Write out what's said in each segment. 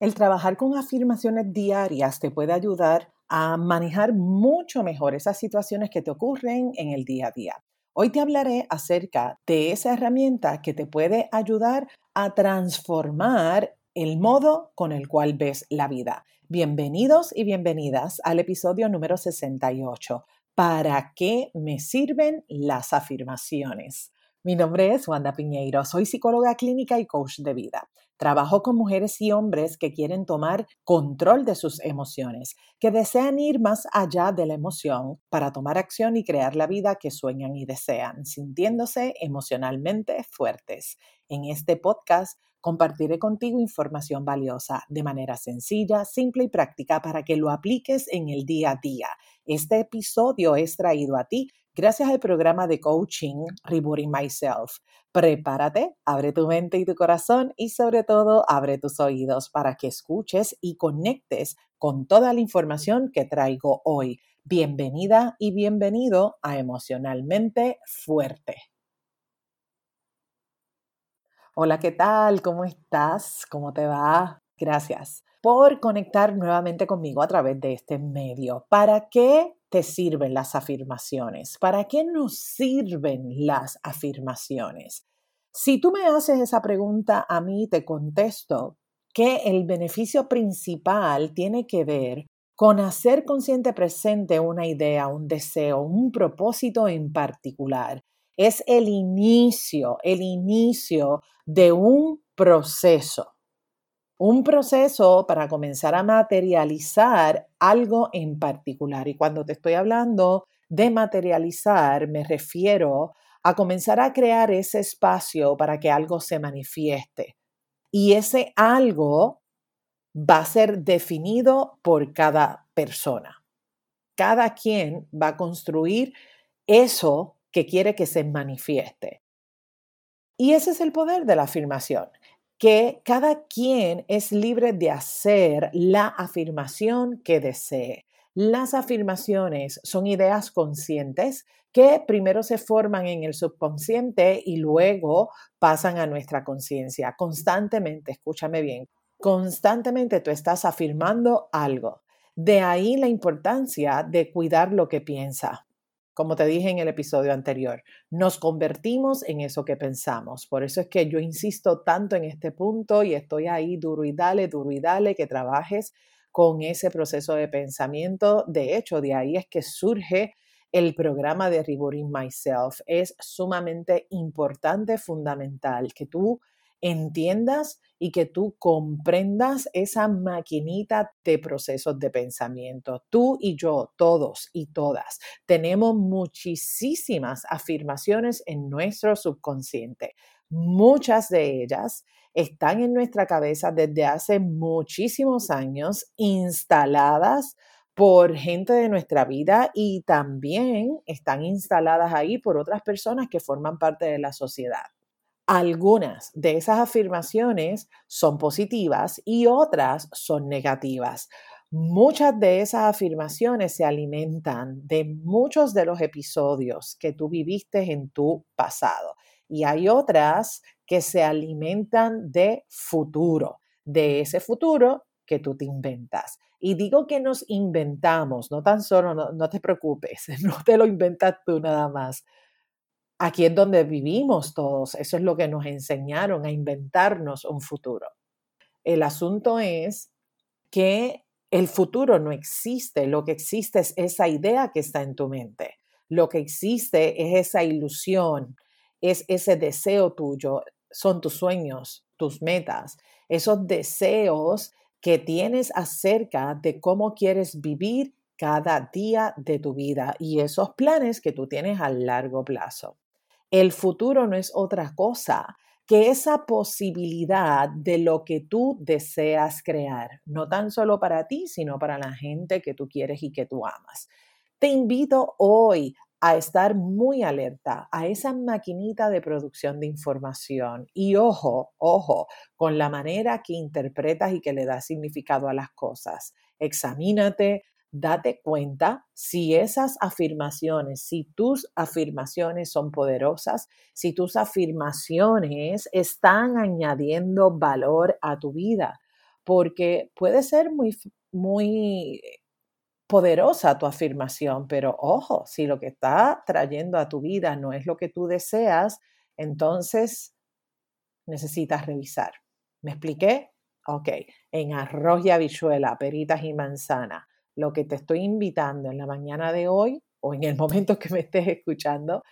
El trabajar con afirmaciones diarias te puede ayudar a manejar mucho mejor esas situaciones que te ocurren en el día a día. Hoy te hablaré acerca de esa herramienta que te puede ayudar a transformar el modo con el cual ves la vida. Bienvenidos y bienvenidas al episodio número 68. ¿Para qué me sirven las afirmaciones? Mi nombre es Wanda Piñeiro, soy psicóloga clínica y coach de vida. Trabajo con mujeres y hombres que quieren tomar control de sus emociones, que desean ir más allá de la emoción para tomar acción y crear la vida que sueñan y desean, sintiéndose emocionalmente fuertes. En este podcast compartiré contigo información valiosa de manera sencilla, simple y práctica para que lo apliques en el día a día. Este episodio es traído a ti gracias al programa de coaching Rebooting Myself. Prepárate, abre tu mente y tu corazón y sobre todo abre tus oídos para que escuches y conectes con toda la información que traigo hoy. Bienvenida y bienvenido a Emocionalmente Fuerte. Hola, ¿qué tal? ¿Cómo estás? ¿Cómo te va? Gracias por conectar nuevamente conmigo a través de este medio. ¿Para qué te sirven las afirmaciones? ¿Para qué nos sirven las afirmaciones? Si tú me haces esa pregunta, a mí te contesto que el beneficio principal tiene que ver con hacer consciente presente una idea, un deseo, un propósito en particular. Es el inicio, el inicio de un proceso un proceso para comenzar a materializar algo en particular. Y cuando te estoy hablando de materializar, me refiero a comenzar a crear ese espacio para que algo se manifieste. Y ese algo va a ser definido por cada persona. Cada quien va a construir eso que quiere que se manifieste. Y ese es el poder de la afirmación que cada quien es libre de hacer la afirmación que desee. Las afirmaciones son ideas conscientes que primero se forman en el subconsciente y luego pasan a nuestra conciencia. Constantemente, escúchame bien, constantemente tú estás afirmando algo. De ahí la importancia de cuidar lo que piensa como te dije en el episodio anterior, nos convertimos en eso que pensamos. Por eso es que yo insisto tanto en este punto y estoy ahí duro y dale, duro y dale, que trabajes con ese proceso de pensamiento. De hecho, de ahí es que surge el programa de Rebooting Myself. Es sumamente importante, fundamental, que tú entiendas y que tú comprendas esa maquinita de procesos de pensamiento. Tú y yo, todos y todas, tenemos muchísimas afirmaciones en nuestro subconsciente. Muchas de ellas están en nuestra cabeza desde hace muchísimos años, instaladas por gente de nuestra vida y también están instaladas ahí por otras personas que forman parte de la sociedad. Algunas de esas afirmaciones son positivas y otras son negativas. Muchas de esas afirmaciones se alimentan de muchos de los episodios que tú viviste en tu pasado y hay otras que se alimentan de futuro, de ese futuro que tú te inventas. Y digo que nos inventamos, no tan solo, no, te preocupes, no te lo inventas tú nada más Aquí es donde vivimos todos. Eso es lo que nos enseñaron a inventarnos un futuro. El asunto es que el futuro no existe. Lo que existe es esa idea que está en tu mente. Lo que existe es esa ilusión, es ese deseo tuyo, son tus sueños, tus metas, esos deseos que tienes acerca de cómo quieres vivir cada día de tu vida y esos planes que tú tienes a largo plazo. El futuro no es otra cosa que esa posibilidad de lo que tú deseas crear, no tan solo para ti, sino para la gente que tú quieres y que tú amas. Te invito hoy a estar muy alerta a esa maquinita de producción de información y ojo, ojo, con la manera que interpretas y que le das significado a las cosas. Examínate, date cuenta si esas afirmaciones, si tus afirmaciones son poderosas, si tus afirmaciones están añadiendo valor a tu vida. porque puede ser muy, muy poderosa tu afirmación, pero ojo, si lo que está trayendo a tu vida no es lo que tú deseas, entonces necesitas revisar. ¿Me expliqué? Ok, en arroz y habichuela, peritas y manzana, lo que te estoy invitando en la mañana de hoy o en el momento que me estés escuchando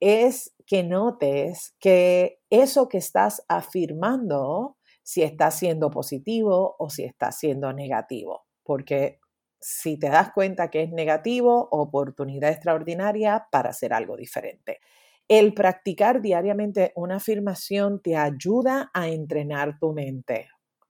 es que notes que eso que estás afirmando, si está siendo positivo o si está siendo negativo, porque si te das cuenta que es negativo, oportunidad extraordinaria para hacer algo diferente. El practicar diariamente una afirmación te ayuda a entrenar tu mente.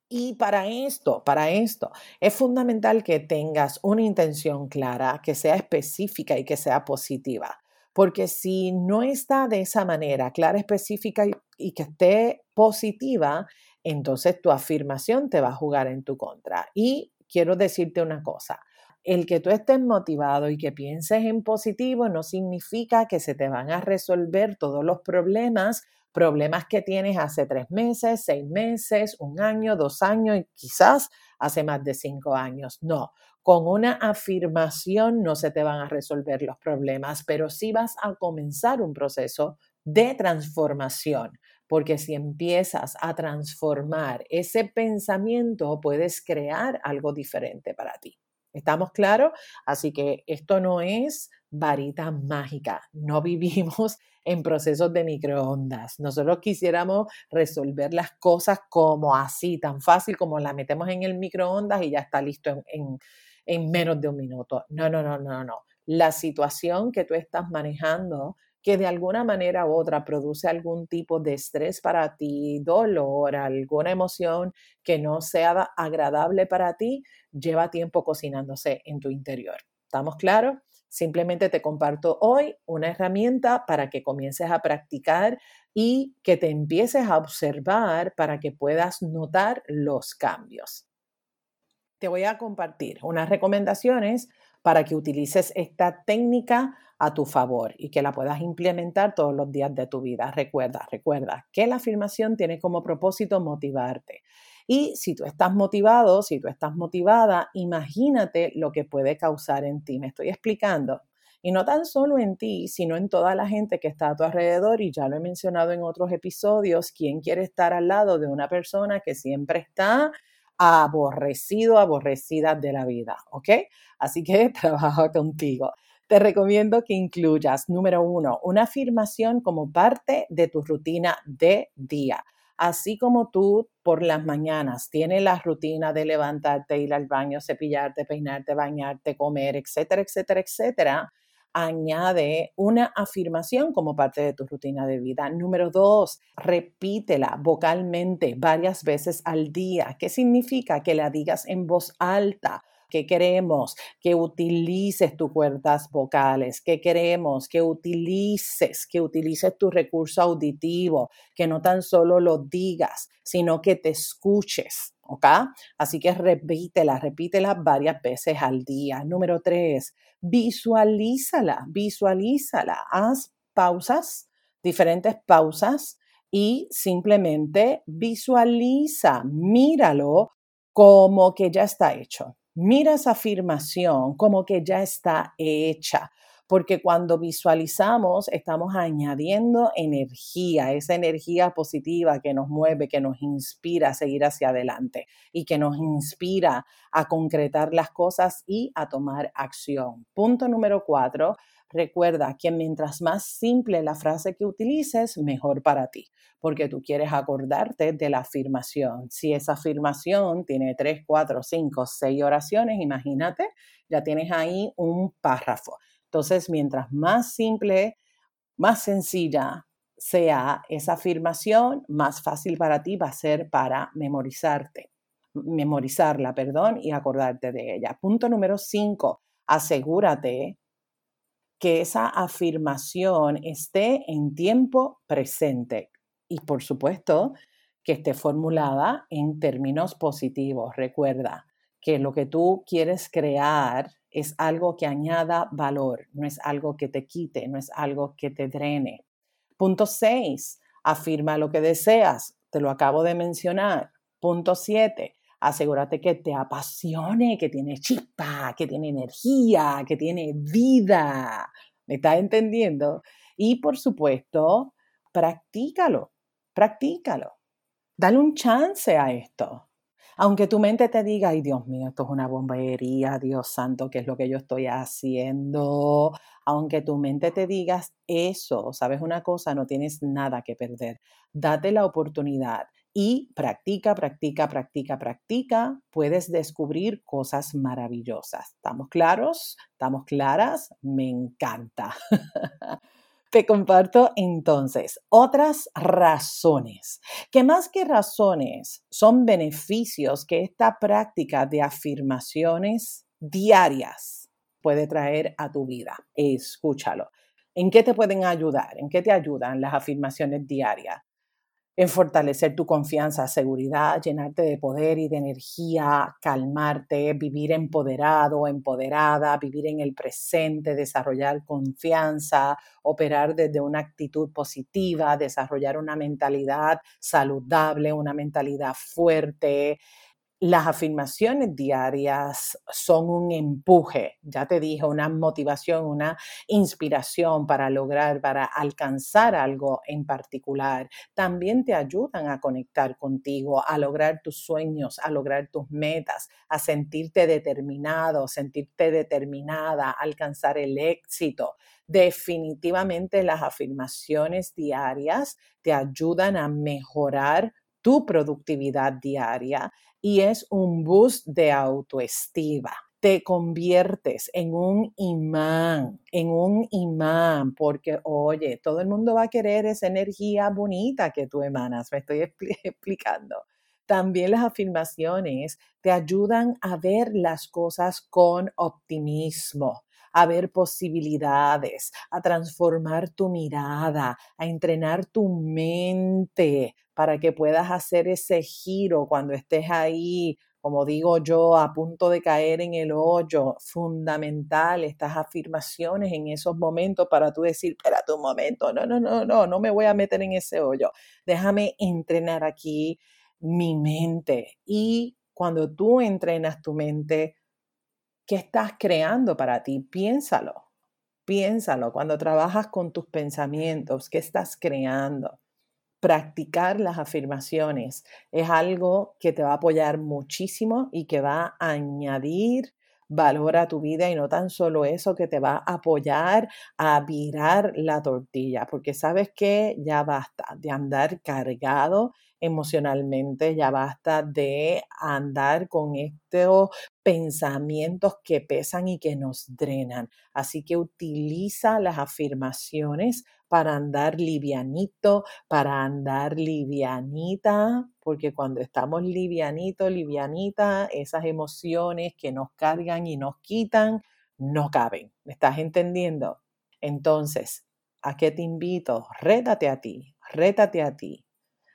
Y para esto, para esto, es fundamental que tengas una intención clara, que sea específica y que sea positiva. Porque si no está de esa manera, clara, específica y, que esté positiva, entonces tu afirmación te va a jugar en tu contra. Y quiero decirte una cosa, el que tú estés motivado y que pienses en positivo no significa que se te van a resolver todos los problemas, problemas que tienes hace tres meses, seis meses, un año, dos años y quizás hace más de cinco años. No, con una afirmación no se te van a resolver los problemas, pero sí vas a comenzar un proceso de transformación porque si empiezas a transformar ese pensamiento, puedes crear algo diferente para ti. ¿Estamos claros? Así que esto no es varita mágica, no vivimos en procesos de microondas. Nosotros quisiéramos resolver las cosas como así, tan fácil como la metemos en el microondas y ya está listo en, en menos de un minuto. No, no, no, no, no. La situación que tú estás manejando que de alguna manera u otra produce algún tipo de estrés para ti, dolor, alguna emoción que no sea agradable para ti, lleva tiempo cocinándose en tu interior. ¿Estamos claros? Simplemente te comparto hoy una herramienta para que comiences a practicar y que te empieces a observar para que puedas notar los cambios. Te voy a compartir unas recomendaciones para que utilices esta técnica a tu favor y que la puedas implementar todos los días de tu vida. Recuerda, recuerda que la afirmación tiene como propósito motivarte. Y si tú estás motivado, si tú estás motivada, imagínate lo que puede causar en ti. Me estoy explicando. Y no tan solo en ti, sino en toda la gente que está a tu alrededor. Y ya lo he mencionado en otros episodios, ¿quién quiere estar al lado de una persona que siempre está aborrecido, aborrecida de la vida? ¿Ok? Así que trabaja contigo te recomiendo que incluyas, número uno, una afirmación como parte de tu rutina de día. Así como tú por las mañanas tienes la rutina de levantarte, ir al baño, cepillarte, peinarte, bañarte, comer, etcétera, etcétera, etcétera, añade una afirmación como parte de tu rutina de vida. Número dos, repítela vocalmente varias veces al día. ¿Qué significa? Que la digas en voz alta que queremos que utilices tus cuerdas vocales, que queremos que utilices, que utilices tu recurso auditivo, que no tan solo lo digas, sino que te escuches. Así que repítela, repítela varias veces al día. Número tres, visualízala, visualízala. Haz pausas, diferentes pausas y simplemente visualiza, míralo como que ya está hecho mira esa afirmación como que ya está hecha, porque cuando visualizamos estamos añadiendo energía, esa energía positiva que nos mueve, que nos inspira a seguir hacia adelante y que nos inspira a concretar las cosas y a tomar acción. Punto número cuatro, Recuerda que mientras más simple la frase que utilices, mejor para ti, porque tú quieres acordarte de la afirmación. Si esa afirmación tiene tres, cuatro, cinco, seis oraciones, imagínate, ya tienes ahí un párrafo. Entonces, mientras más simple, más sencilla sea esa afirmación, más fácil para ti va a ser para memorizarte, memorizarla, perdón, y acordarte de ella. Punto número cinco, asegúrate que esa afirmación esté en tiempo presente y por supuesto que esté formulada en términos positivos. Recuerda que lo que tú quieres crear es algo que añada valor, no es algo que te quite, no es algo que te drene. Punto 6. Afirma lo que deseas. Te lo acabo de mencionar. Punto 7. Asegúrate que te apasione, que tiene chispa, que tiene energía, que tiene vida. ¿Me estás entendiendo? Y por supuesto, practícalo, practícalo. Dale un chance a esto. Aunque tu mente te diga, ay Dios mío, esto es una bombería, Dios santo, ¿qué es lo que yo estoy haciendo? Aunque tu mente te diga eso, sabes una cosa, no tienes nada que perder. Date la oportunidad y practica, practica, practica, practica. Puedes descubrir cosas maravillosas. ¿Estamos claros? ¿Estamos claras? Me encanta. Te comparto entonces otras razones, que más que razones son beneficios que esta práctica de afirmaciones diarias puede traer a tu vida. Escúchalo. ¿En qué te pueden ayudar? ¿En qué te ayudan las afirmaciones diarias? En fortalecer tu confianza, seguridad, llenarte de poder y de energía, calmarte, vivir empoderado, empoderada, vivir en el presente, desarrollar confianza, operar desde una actitud positiva, desarrollar una mentalidad saludable, una mentalidad fuerte, las afirmaciones diarias son un empuje, ya te dije, una motivación, una inspiración para lograr, para alcanzar algo en particular. También te ayudan a conectar contigo, a lograr tus sueños, a lograr tus metas, a sentirte determinado, sentirte determinada, alcanzar el éxito. Definitivamente las afirmaciones diarias te ayudan a mejorar tu productividad diaria y es un boost de autoestima. Te conviertes en un imán, en un imán, porque oye, todo el mundo va a querer esa energía bonita que tú emanas, me estoy explicando. También las afirmaciones te ayudan a ver las cosas con optimismo, a ver posibilidades, a transformar tu mirada, a entrenar tu mente para que puedas hacer ese giro cuando estés ahí, como digo yo, a punto de caer en el hoyo. Fundamental estas afirmaciones en esos momentos para tú decir, espérate un momento, no, no, no, no, no me voy a meter en ese hoyo. Déjame entrenar aquí mi mente. Y cuando tú entrenas tu mente, ¿qué estás creando para ti? Piénsalo, piénsalo. Cuando trabajas con tus pensamientos, ¿qué estás creando? practicar las afirmaciones es algo que te va a apoyar muchísimo y que va a añadir valor a tu vida y no tan solo eso, que te va a apoyar a virar la tortilla, porque sabes que ya basta de andar cargado emocionalmente, ya basta de andar con estos pensamientos que pesan y que nos drenan. Así que utiliza las afirmaciones para andar livianito, para andar livianita, porque cuando estamos livianito, livianita, esas emociones que nos cargan y nos quitan no caben. ¿Me estás entendiendo? Entonces, ¿a qué te invito? Rétate a ti, rétate a ti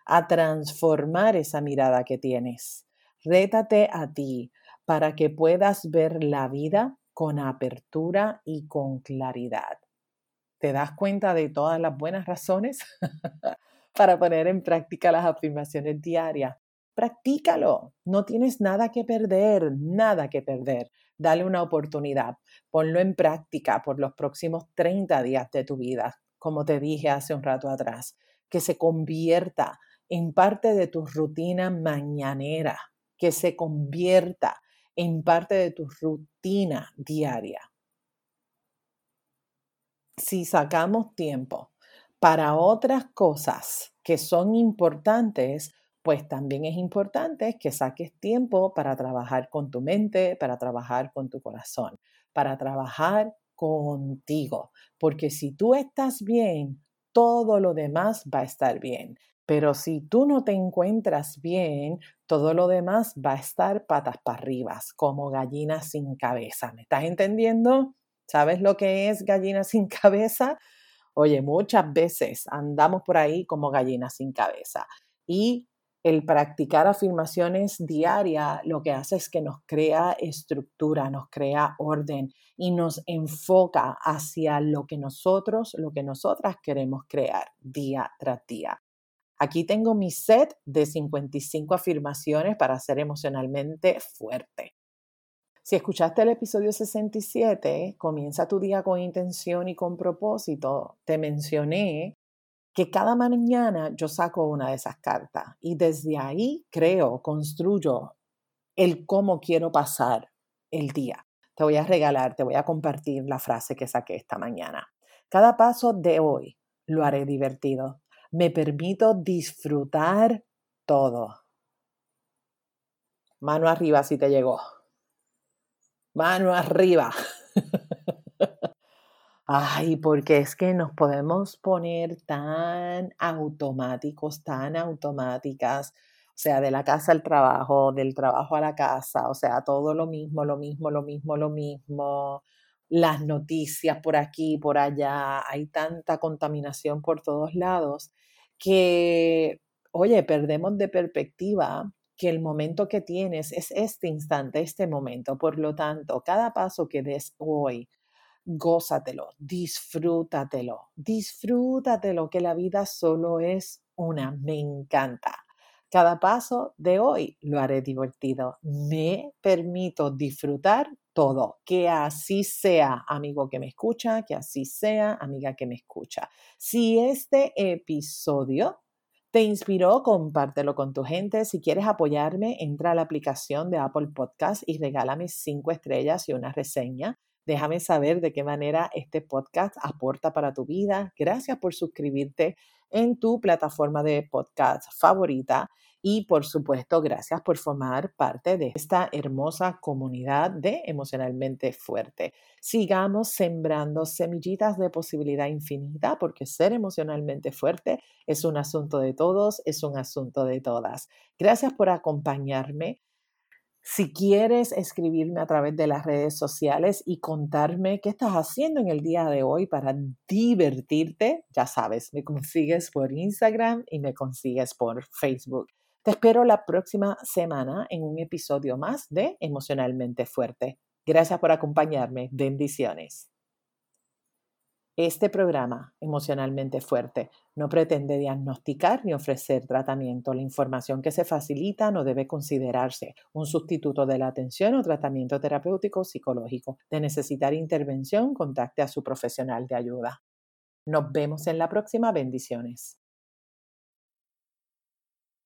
a transformar esa mirada que tienes. Rétate a ti para que puedas ver la vida con apertura y con claridad. ¿Te das cuenta de todas las buenas razones para poner en práctica las afirmaciones diarias? Practícalo, no tienes nada que perder, nada que perder. Dale una oportunidad, ponlo en práctica por los próximos 30 días de tu vida, como te dije hace un rato atrás, que se convierta en parte de tu rutina mañanera, que se convierta en parte de tu rutina diaria. Si sacamos tiempo para otras cosas que son importantes, pues también es importante que saques tiempo para trabajar con tu mente, para trabajar con tu corazón, para trabajar contigo, porque si tú estás bien, todo lo demás va a estar bien. Pero si tú no te encuentras bien, todo lo demás va a estar patas para arriba, como gallina sin cabeza. ¿Me estás entendiendo? ¿Sabes lo que es gallina sin cabeza? Oye, muchas veces andamos por ahí como gallina sin cabeza. Y el practicar afirmaciones diarias lo que hace es que nos crea estructura, nos crea orden y nos enfoca hacia lo que nosotros, lo que nosotras queremos crear día tras día. Aquí tengo mi set de 55 afirmaciones para ser emocionalmente fuerte. Si escuchaste el episodio 67, comienza tu día con intención y con propósito. Te mencioné que cada mañana yo saco una de esas cartas y desde ahí creo, construyo el cómo quiero pasar el día. Te voy a regalar, te voy a compartir la frase que saqué esta mañana. Cada paso de hoy lo haré divertido. Me permito disfrutar todo. Mano arriba si te llegó. Mano arriba. Ay, porque es que nos podemos poner tan automáticos, tan automáticas, o sea, de la casa al trabajo, del trabajo a la casa, o sea, todo lo mismo, lo mismo, lo mismo, lo mismo, las noticias por aquí, por allá, hay tanta contaminación por todos lados que, oye, perdemos de perspectiva que el momento que tienes es este instante, este momento. Por lo tanto, cada paso que des hoy, gózatelo, disfrútatelo, disfrútatelo, que la vida solo es una, me encanta. Cada paso de hoy lo haré divertido. Me permito disfrutar todo. Que así sea, amigo que me escucha, que así sea, amiga que me escucha. Si este episodio te inspiró, compártelo con tu gente. Si quieres apoyarme, entra a la aplicación de Apple Podcast y regálame cinco estrellas y una reseña. Déjame saber de qué manera este podcast aporta para tu vida. Gracias por suscribirte en tu plataforma de podcast favorita. Y por supuesto, gracias por formar parte de esta hermosa comunidad de emocionalmente fuerte. Sigamos sembrando semillitas de posibilidad infinita porque ser emocionalmente fuerte es un asunto de todos, es un asunto de todas. Gracias por acompañarme. Si quieres escribirme a través de las redes sociales y contarme qué estás haciendo en el día de hoy para divertirte, ya sabes, me consigues por Instagram y me consigues por Facebook. Te espero la próxima semana en un episodio más de Emocionalmente Fuerte. Gracias por acompañarme. Bendiciones. Este programa, Emocionalmente Fuerte, no pretende diagnosticar ni ofrecer tratamiento. La información que se facilita no debe considerarse un sustituto de la atención o tratamiento terapéutico psicológico. De necesitar intervención, contacte a su profesional de ayuda. Nos vemos en la próxima. Bendiciones.